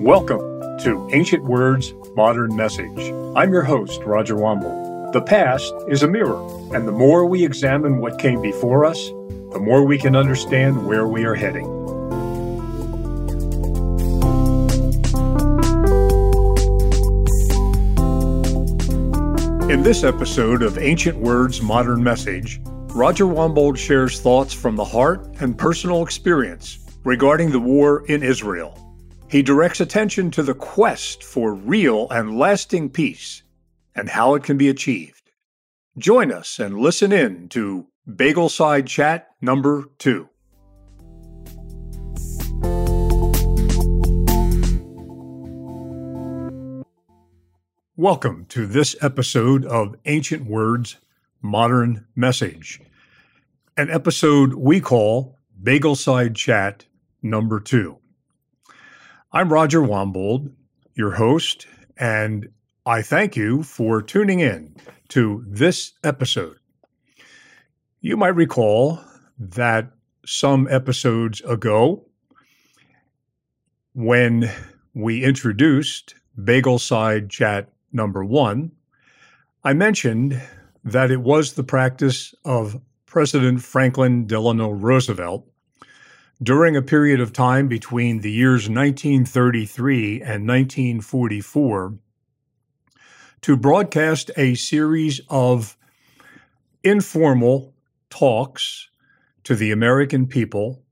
Welcome to Ancient Words, Modern Message. I'm your host, Roger Wambold. The past is a mirror, and the more we examine what came before us, the more we can understand where we are heading. In this episode of Ancient Words, Modern Message, Roger Wambold shares thoughts from the heart and personal experience regarding the war in Israel. He directs attention to the quest for real and lasting peace and how it can be achieved. Join us and listen in to Bagelside Chat number two. Welcome to this episode of Ancient Words, Modern Message, an episode we call Bagelside Chat number two. I'm Roger Wambold, your host, and I thank you for tuning in to this episode. You might recall that some episodes ago, when we introduced Bagelside Chat number one, I mentioned that it was the practice of President Franklin Delano Roosevelt during a period of time between the years 1933 and 1944 to broadcast a series of informal talks to the American people,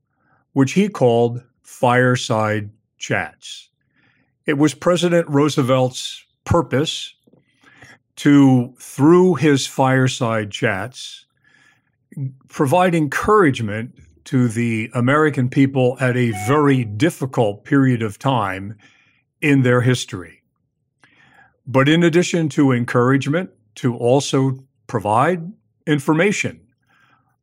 which he called fireside chats. It was President Roosevelt's purpose to, through his fireside chats, provide encouragement to the American people at a very difficult period of time in their history. But in addition to encouragement, to also provide information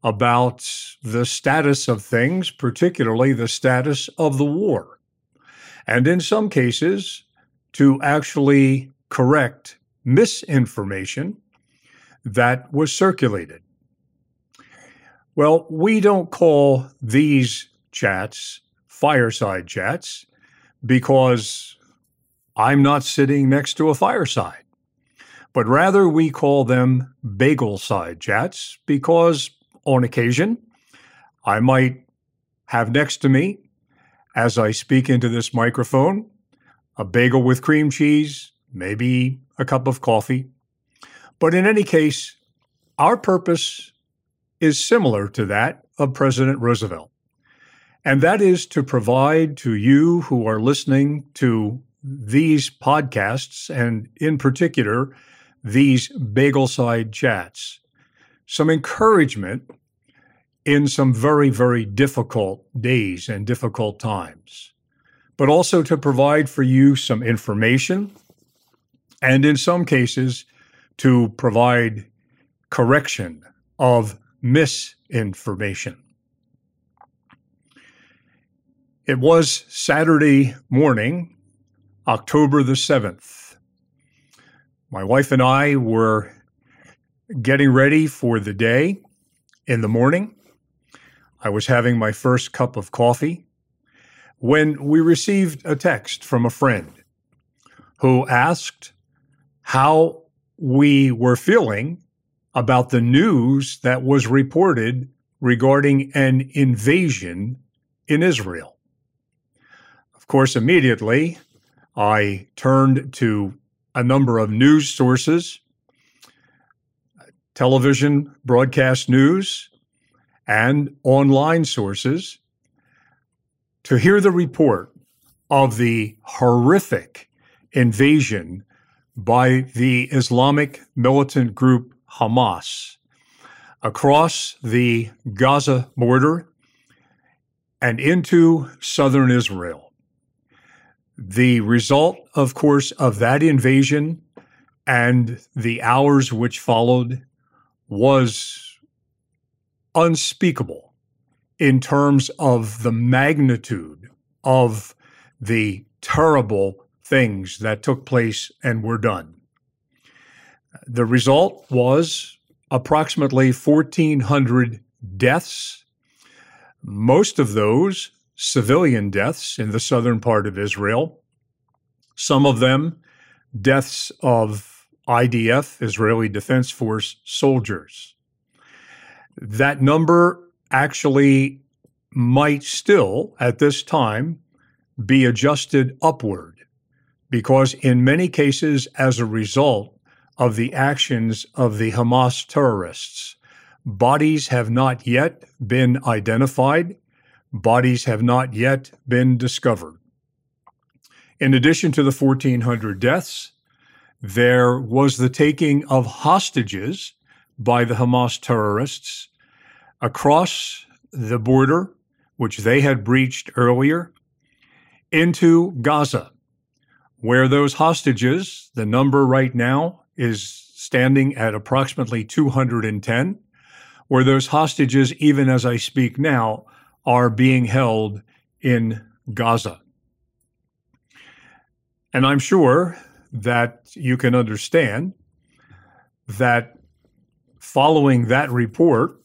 about the status of things, particularly the status of the war. And in some cases, to actually correct misinformation that was circulated. Well, we don't call these chats fireside chats because I'm not sitting next to a fireside, but rather we call them bagel side chats because on occasion I might have next to me as I speak into this microphone a bagel with cream cheese, maybe a cup of coffee. But in any case, our purpose is similar to that of President Roosevelt. And that is to provide to you who are listening to these podcasts, and in particular, these bagel side chats, some encouragement in some very, very difficult days and difficult times, but also to provide for you some information and in some cases to provide correction of misinformation. It was Saturday morning, October the 7th. My wife and I were getting ready for the day in the morning. I was having my first cup of coffee when we received a text from a friend who asked how we were feeling about the news that was reported regarding an invasion in Israel. Of course, immediately I turned to a number of news sources, television broadcast news, and online sources to hear the report of the horrific invasion by the Islamic militant group Hamas across the Gaza border and into southern Israel. The result, of course, of that invasion and the hours which followed was unspeakable in terms of the magnitude of the terrible things that took place and were done. The result was approximately 1,400 deaths, most of those civilian deaths in the southern part of Israel, Some of them deaths of IDF, Israeli Defense Force soldiers. That number actually might still, at this time, be adjusted upward because, in many cases, as a result of the actions of the Hamas terrorists, bodies have not yet been identified, bodies have not yet been discovered. In addition to the 1,400 deaths, there was the taking of hostages by the Hamas terrorists across the border, which they had breached earlier, into Gaza, where those hostages, the number right now is standing at approximately 210, where those hostages, even as I speak now, are being held in Gaza. And I'm sure that you can understand that following that report,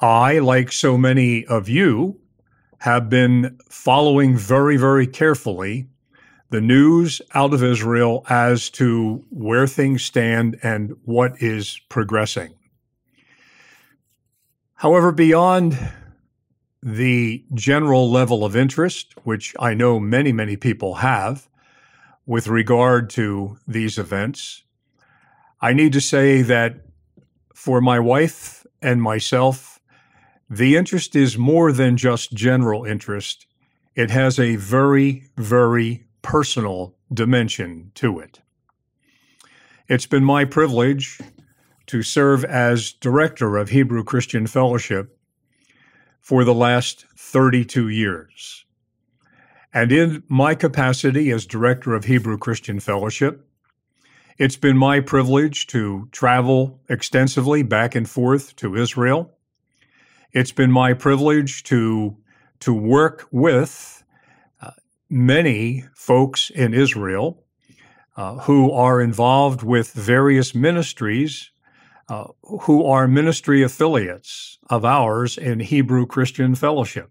I, like so many of you, have been following very, very carefully the news out of Israel as to where things stand and what is progressing. However, beyond the general level of interest, which I know many, many people have with regard to these events, I need to say that for my wife and myself, the interest is more than just general interest. It has a very, very personal dimension to it. It's been my privilege to serve as director of Hebrew Christian Fellowship for the last 32 years. And in my capacity as director of Hebrew Christian Fellowship, it's been my privilege to travel extensively back and forth to Israel it's been my privilege to to work with many folks in Israel uh, who are involved with various ministries uh, who are ministry affiliates of ours in Hebrew Christian Fellowship.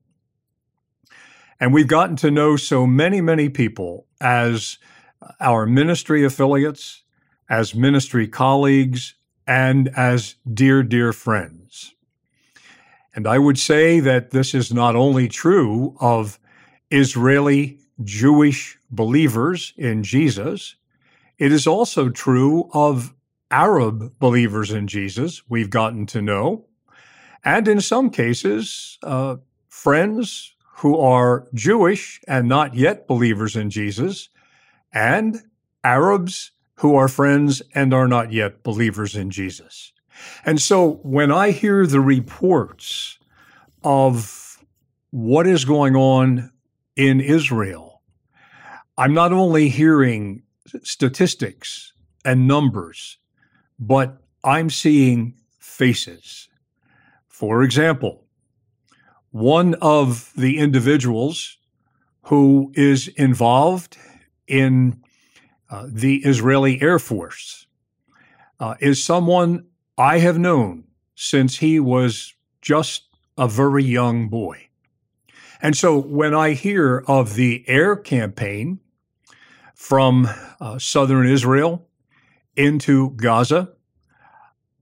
And we've gotten to know so many, many people as our ministry affiliates, as ministry colleagues, and as dear, dear friends. And I would say that this is not only true of Israeli Jewish believers in Jesus, it is also true of Arab believers in Jesus, we've gotten to know, and in some cases, uh, friends who are Jewish and not yet believers in Jesus, and Arabs who are friends and are not yet believers in Jesus. And so when I hear the reports of what is going on in Israel, I'm not only hearing statistics and numbers, but I'm seeing faces. For example, one of the individuals who is involved in uh, the Israeli Air Force uh, is someone I have known since he was just a very young boy. And so when I hear of the air campaign from uh, southern Israel into Gaza,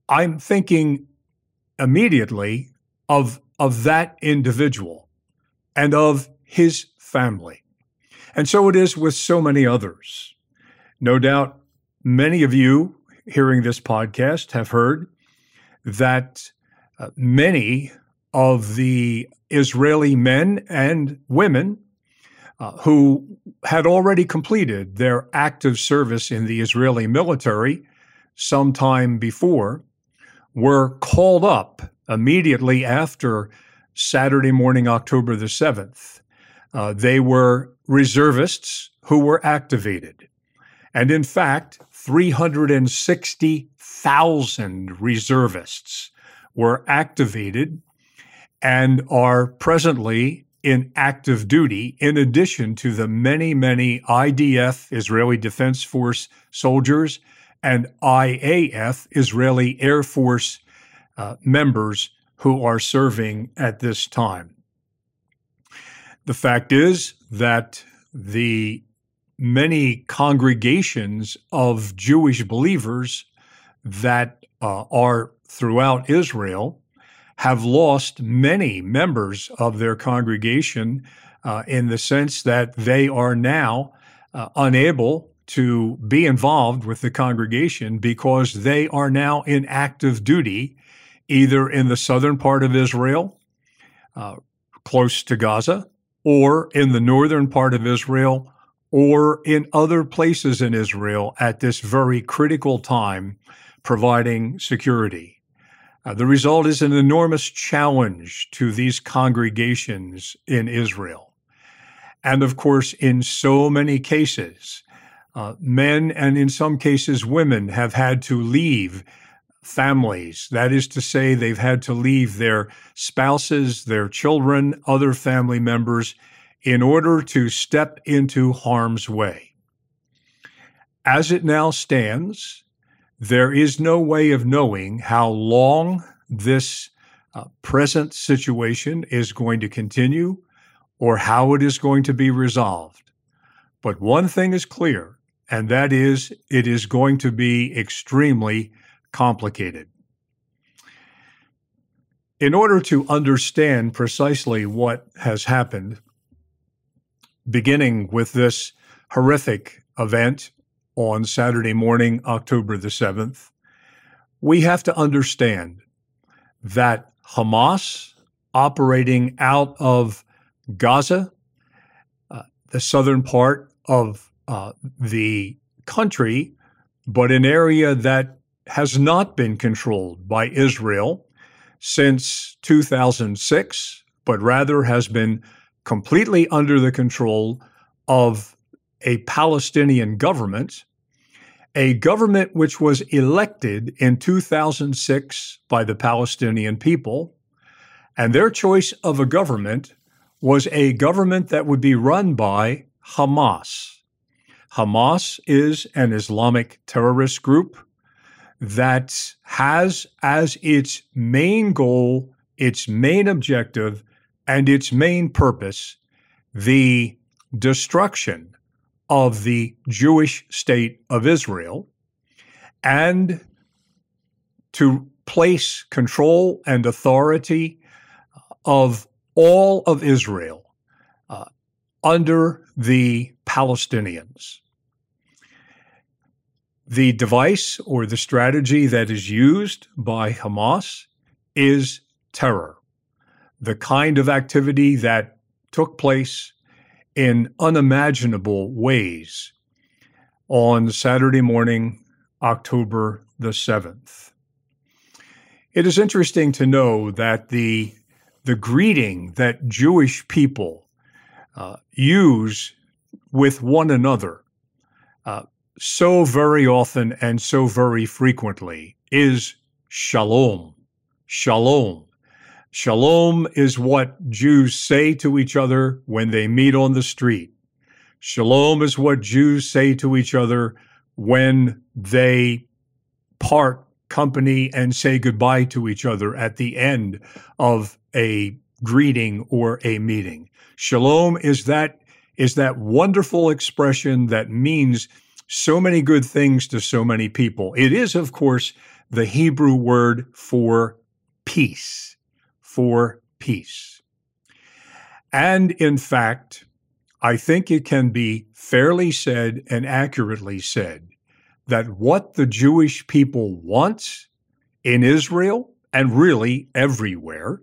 I'm thinking immediately of, of that individual and of his family. And so it is with so many others. No doubt many of you hearing this podcast have heard that uh, many of the Israeli men and women uh, who had already completed their active service in the Israeli military sometime before were called up immediately after Saturday morning, October the 7th. Uh, they were reservists who were activated. And in fact, 360,000 reservists were activated and are presently in active duty, in addition to the many, many IDF, Israeli Defense Force soldiers, and IAF, Israeli Air Force uh, members who are serving at this time. The fact is that the many congregations of Jewish believers that uh, are throughout Israel have lost many members of their congregation uh, in the sense that they are now uh, unable to be involved with the congregation because they are now in active duty either in the southern part of Israel, uh, close to Gaza, or in the northern part of Israel, or in other places in Israel at this very critical time, providing security. Uh, the result is an enormous challenge to these congregations in Israel. And of course, in so many cases, uh, men and in some cases women have had to leave families. That is to say, they've had to leave their spouses, their children, other family members in order to step into harm's way. As it now stands, there is no way of knowing how long this uh, present situation is going to continue or how it is going to be resolved. But one thing is clear, and that is it is going to be extremely complicated. In order to understand precisely what has happened, beginning with this horrific event on Saturday morning, October the 7th, we have to understand that Hamas, operating out of Gaza, uh, the southern part of uh, the country, but an area that has not been controlled by Israel since 2006, but rather has been completely under the control of a Palestinian government, a government which was elected in 2006 by the Palestinian people. And their choice of a government was a government that would be run by Hamas. Hamas is an Islamic terrorist group that has as its main goal, its main objective, and its main purpose the destruction of the Jewish state of Israel and to place control and authority of all of Israel uh, under the Palestinians. The device or the strategy that is used by Hamas is terror, the kind of activity that took place in unimaginable ways on Saturday morning, October the 7th. It is interesting to know that the, the greeting that Jewish people uh, use with one another uh, so very often and so very frequently is shalom. Shalom. Shalom is what Jews say to each other when they meet on the street. Shalom is what Jews say to each other when they part company and say goodbye to each other at the end of a greeting or a meeting. Shalom is that is that wonderful expression that means so many good things to so many people. It is, of course, the Hebrew word for peace, for peace. And in fact, I think it can be fairly said and accurately said that what the Jewish people want in Israel and really everywhere,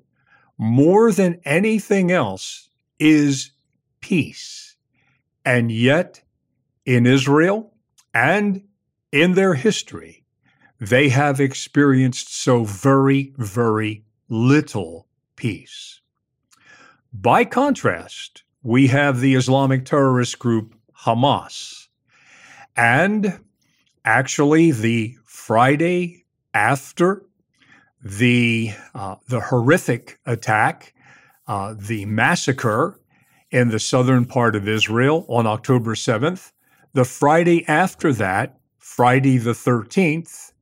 more than anything else, is peace. And yet, in Israel, and in their history, they have experienced so very, very little peace. By contrast, we have the Islamic terrorist group Hamas. And actually, the Friday after the, uh, the horrific attack, uh, the massacre in the southern part of Israel on October 7th, the Friday after that, Friday the 13th,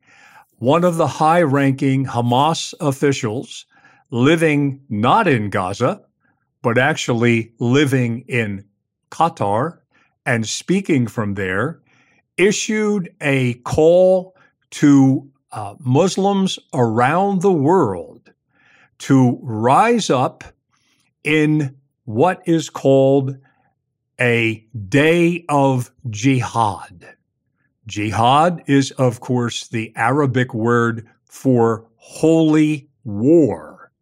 one of the high ranking Hamas officials living not in Gaza, but actually living in Qatar and speaking from there, issued a call to uh, Muslims around the world to rise up in what is called a day of jihad. Jihad is, of course, the Arabic word for holy war.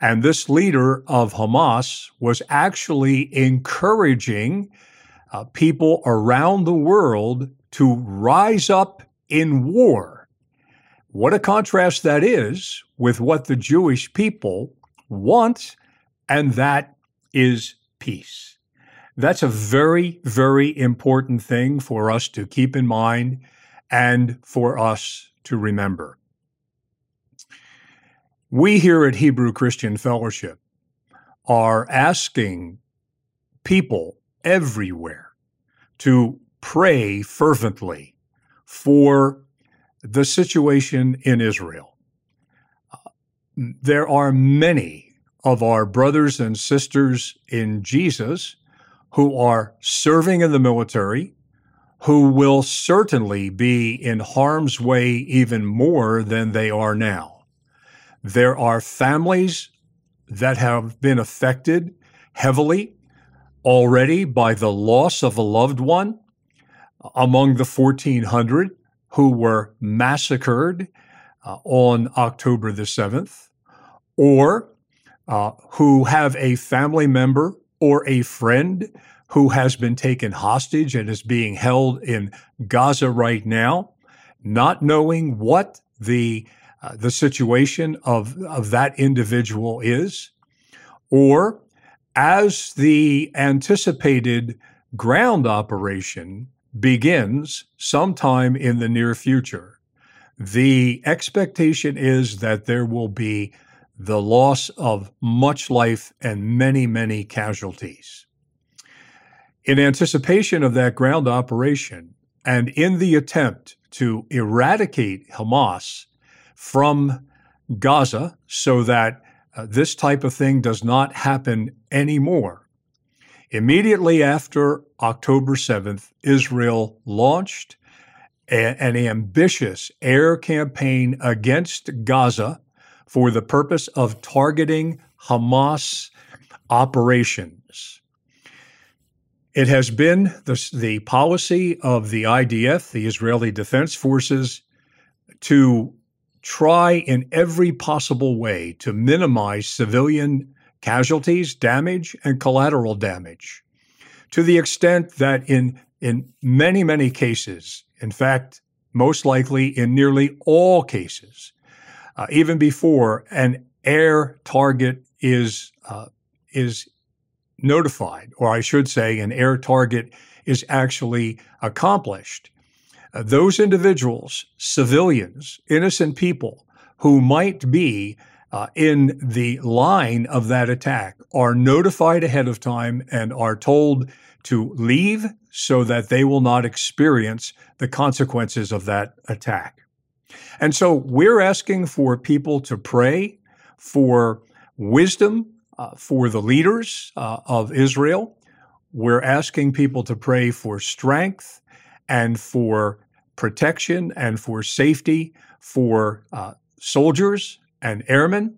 And this leader of Hamas was actually encouraging uh, people around the world to rise up in war. What a contrast that is with what the Jewish people want, and that is peace. That's a very, very important thing for us to keep in mind and for us to remember. We here at Hebrew Christian Fellowship are asking people everywhere to pray fervently for the situation in Israel. There are many of our brothers and sisters in Jesus who are serving in the military, who will certainly be in harm's way even more than they are now. There are families that have been affected heavily already by the loss of a loved one among the 1,400 who were massacred uh, on October the 7th, or uh, who have a family member or a friend who has been taken hostage and is being held in Gaza right now, not knowing what the uh, the situation of, of that individual is, or as the anticipated ground operation begins sometime in the near future, the expectation is that there will be the loss of much life and many, many casualties. In anticipation of that ground operation and in the attempt to eradicate Hamas from Gaza so that uh, this type of thing does not happen anymore, immediately after October 7th, Israel launched a- an ambitious air campaign against Gaza for the purpose of targeting Hamas operations. It has been the, the policy of the IDF, the Israeli Defense Forces, to try in every possible way to minimize civilian casualties, damage, and collateral damage to the extent that in, in many, many cases, in fact, most likely in nearly all cases, uh, even before an air target is uh, is notified, or I should say, an air target is actually accomplished. Uh, those individuals, civilians, innocent people who might be uh, in the line of that attack, are notified ahead of time and are told to leave so that they will not experience the consequences of that attack. And so we're asking for people to pray for wisdom uh, for the leaders uh, of Israel. We're asking people to pray for strength and for protection and for safety for uh, soldiers and airmen.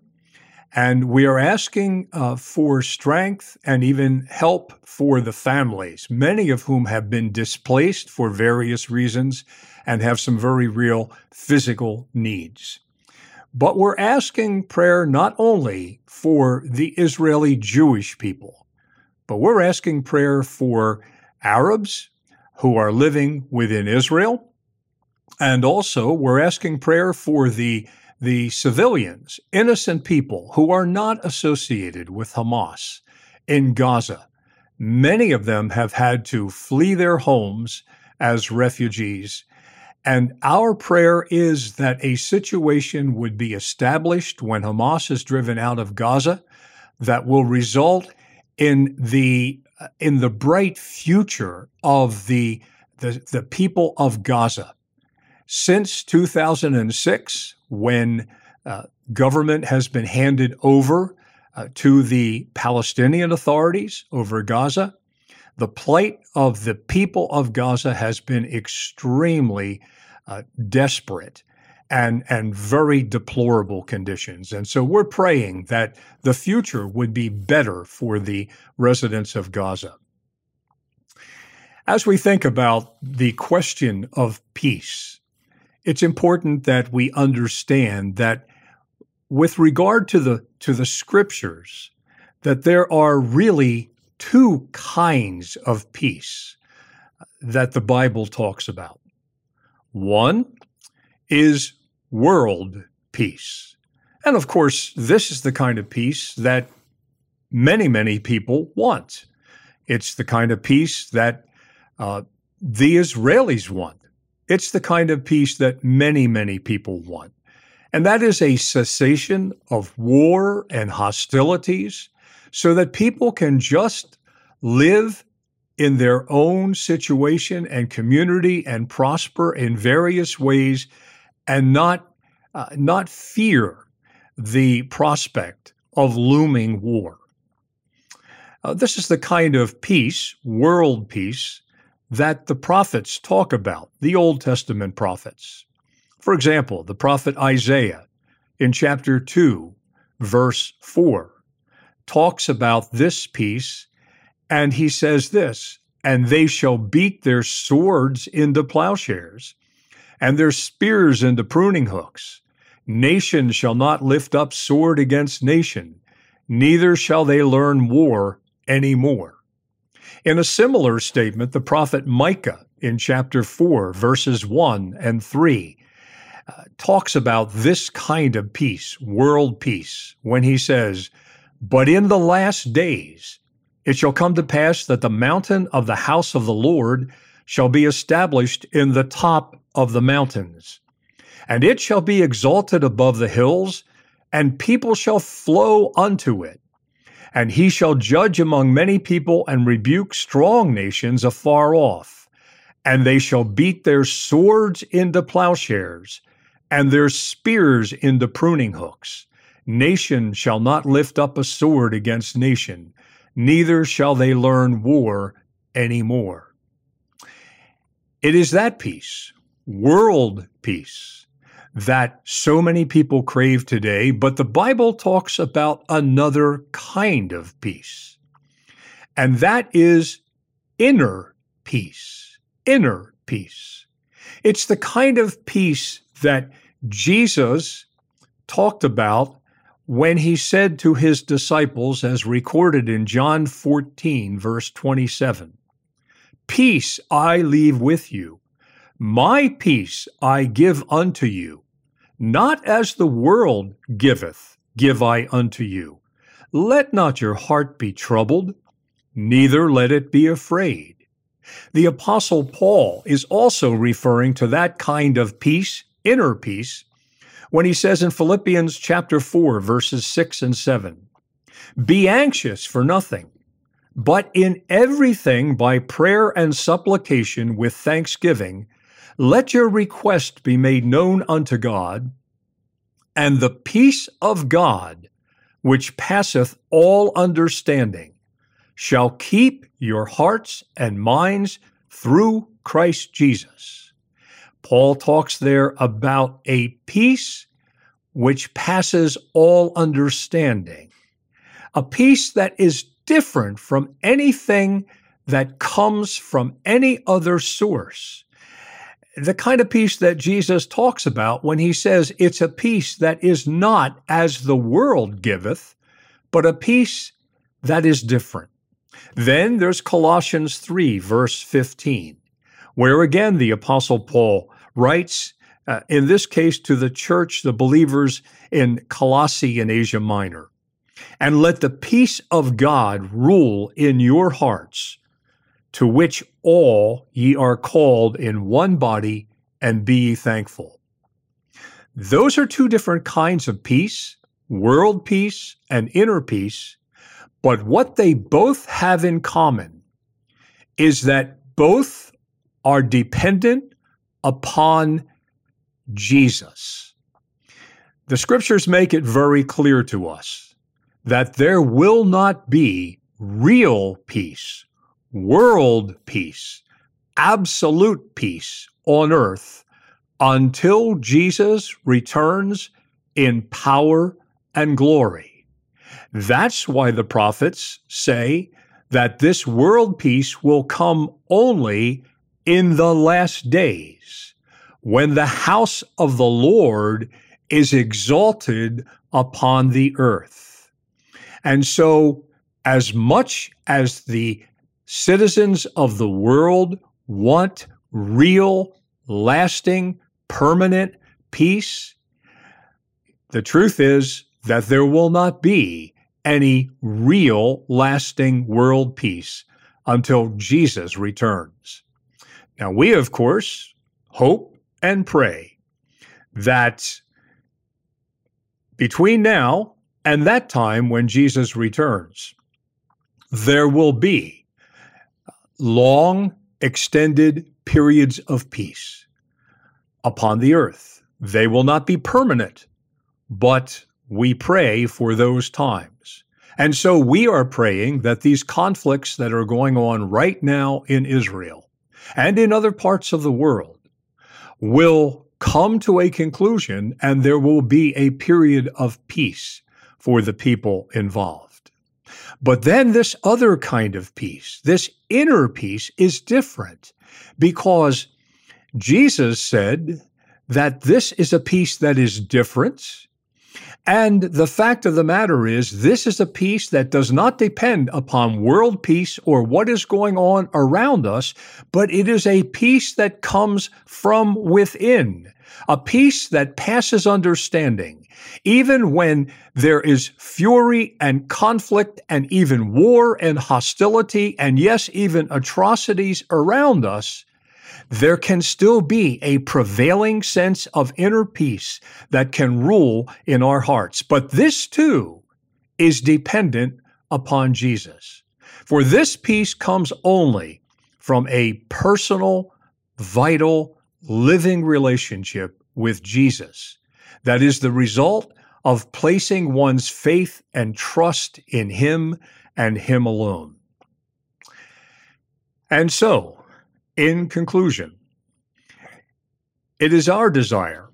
And we are asking uh, for strength and even help for the families, many of whom have been displaced for various reasons and have some very real physical needs. But we're asking prayer not only for the Israeli Jewish people, but we're asking prayer for Arabs who are living within Israel. And also, we're asking prayer for the, the civilians, innocent people who are not associated with Hamas in Gaza. Many of them have had to flee their homes as refugees and our prayer is that a situation would be established when Hamas is driven out of Gaza that will result in the uh, in the bright future of the the, the people of Gaza. Since 2006, when uh, government has been handed over uh, to the Palestinian authorities over Gaza, The plight of the people of Gaza has been extremely uh, desperate and, and very deplorable conditions. And so we're praying that the future would be better for the residents of Gaza. As we think about the question of peace, it's important that we understand that with regard to the to the scriptures that there are really two kinds of peace that the Bible talks about. One is world peace. And of course, this is the kind of peace that many, many people want. It's the kind of peace that uh, the Israelis want. It's the kind of peace that many, many people want. And that is a cessation of war and hostilities so that people can just live in their own situation and community and prosper in various ways and not uh, not fear the prospect of looming war. Uh, this is the kind of peace, world peace, that the prophets talk about, the Old Testament prophets. For example, the prophet Isaiah in chapter 2, verse 4, talks about this peace, and he says this And they shall beat their swords into plowshares, and their spears into pruning hooks. Nation shall not lift up sword against nation, neither shall they learn war any more. In a similar statement, the prophet Micah in chapter 4, verses 1 and 3, uh, talks about this kind of peace, world peace, when he says, But in the last days it shall come to pass that the mountain of the house of the Lord shall be established in the top of the mountains and it shall be exalted above the hills, and people shall flow unto it. And he shall judge among many people and rebuke strong nations afar off. And they shall beat their swords into plowshares, and their spears into pruning hooks. Nation shall not lift up a sword against nation, neither shall they learn war any more. It is that peace, world peace, that so many people crave today, but the Bible talks about another kind of peace. And that is inner peace. Inner peace. It's the kind of peace that Jesus talked about when he said to his disciples, as recorded in John 14, verse 27, Peace I leave with you, my peace I give unto you. Not as the world giveth, give I unto you. Let not your heart be troubled, neither let it be afraid. The Apostle Paul is also referring to that kind of peace, inner peace, when he says in Philippians chapter 4, verses 6 and 7 Be anxious for nothing, but in everything by prayer and supplication with thanksgiving let your request be made known unto God, and the peace of God, which passeth all understanding, shall keep your hearts and minds through Christ Jesus. Paul talks there about a peace which passes all understanding, a peace that is different from anything that comes from any other source the kind of peace that Jesus talks about when he says it's a peace that is not as the world giveth, but a peace that is different. Then there's Colossians 3, verse 15, where again the Apostle Paul writes, uh, in this case to the church, the believers in Colossae in Asia Minor, and let the peace of God rule in your hearts to which all ye are called in one body, and be ye thankful. Those are two different kinds of peace world peace and inner peace. But what they both have in common is that both are dependent upon Jesus. The scriptures make it very clear to us that there will not be real peace world peace, absolute peace on earth until Jesus returns in power and glory. That's why the prophets say that this world peace will come only in the last days when the house of the Lord is exalted upon the earth. And so, as much as the citizens of the world want real, lasting, permanent peace, the truth is that there will not be any real, lasting world peace until Jesus returns. Now, we, of course, hope and pray that between now and that time when Jesus returns, there will be long, extended periods of peace upon the earth. They will not be permanent, but we pray for those times. And so we are praying that these conflicts that are going on right now in Israel and in other parts of the world will come to a conclusion and there will be a period of peace for the people involved. But then this other kind of peace, this inner peace, is different because Jesus said that this is a peace that is different and the fact of the matter is, this is a peace that does not depend upon world peace or what is going on around us, but it is a peace that comes from within, a peace that passes understanding. Even when there is fury and conflict and even war and hostility and yes, even atrocities around us, there can still be a prevailing sense of inner peace that can rule in our hearts. But this too is dependent upon Jesus. For this peace comes only from a personal, vital, living relationship with Jesus that is the result of placing one's faith and trust in Him and Him alone. And so, in conclusion, it is our desire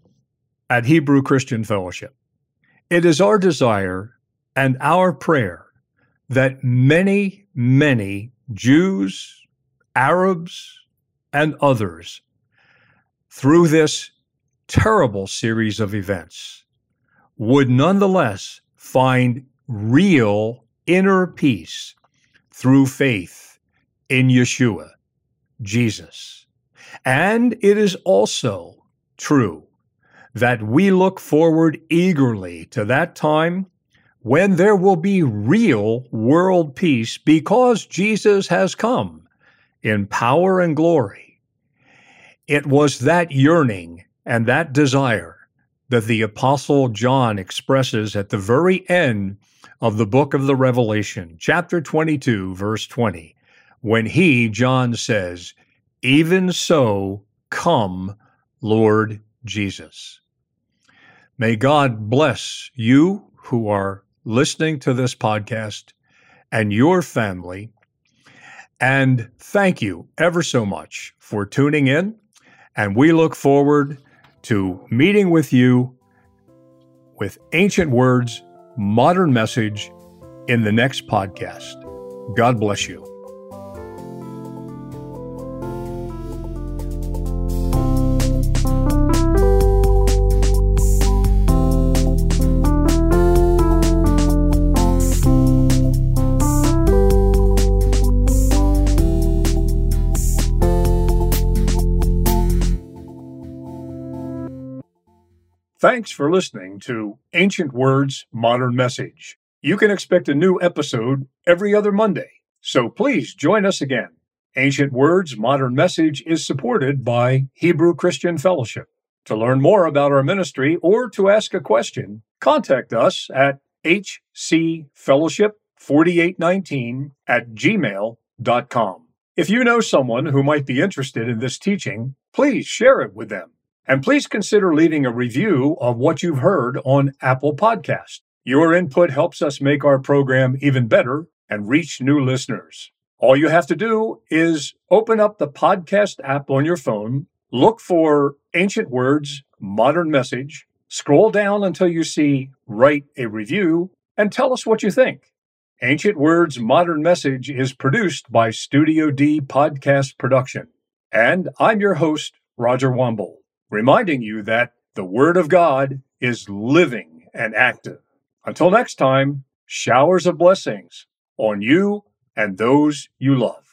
at Hebrew Christian Fellowship, it is our desire and our prayer that many, many Jews, Arabs, and others, through this terrible series of events, would nonetheless find real inner peace through faith in Yeshua Jesus. And it is also true that we look forward eagerly to that time when there will be real world peace because Jesus has come in power and glory. It was that yearning and that desire that the Apostle John expresses at the very end of the book of the Revelation, chapter 22, verse 20 when he, John, says, Even so, come, Lord Jesus. May God bless you who are listening to this podcast and your family. And thank you ever so much for tuning in. And we look forward to meeting with you with ancient words, modern message in the next podcast. God bless you. Thanks for listening to Ancient Words Modern Message. You can expect a new episode every other Monday, so please join us again. Ancient Words Modern Message is supported by Hebrew Christian Fellowship. To learn more about our ministry or to ask a question, contact us at hcfellowship4819 at gmail.com. If you know someone who might be interested in this teaching, please share it with them. And please consider leaving a review of what you've heard on Apple Podcast. Your input helps us make our program even better and reach new listeners. All you have to do is open up the podcast app on your phone, look for Ancient Words Modern Message, scroll down until you see Write a Review, and tell us what you think. Ancient Words Modern Message is produced by Studio D Podcast Production. And I'm your host, Roger Wambold, reminding you that the Word of God is living and active. Until next time, showers of blessings on you and those you love.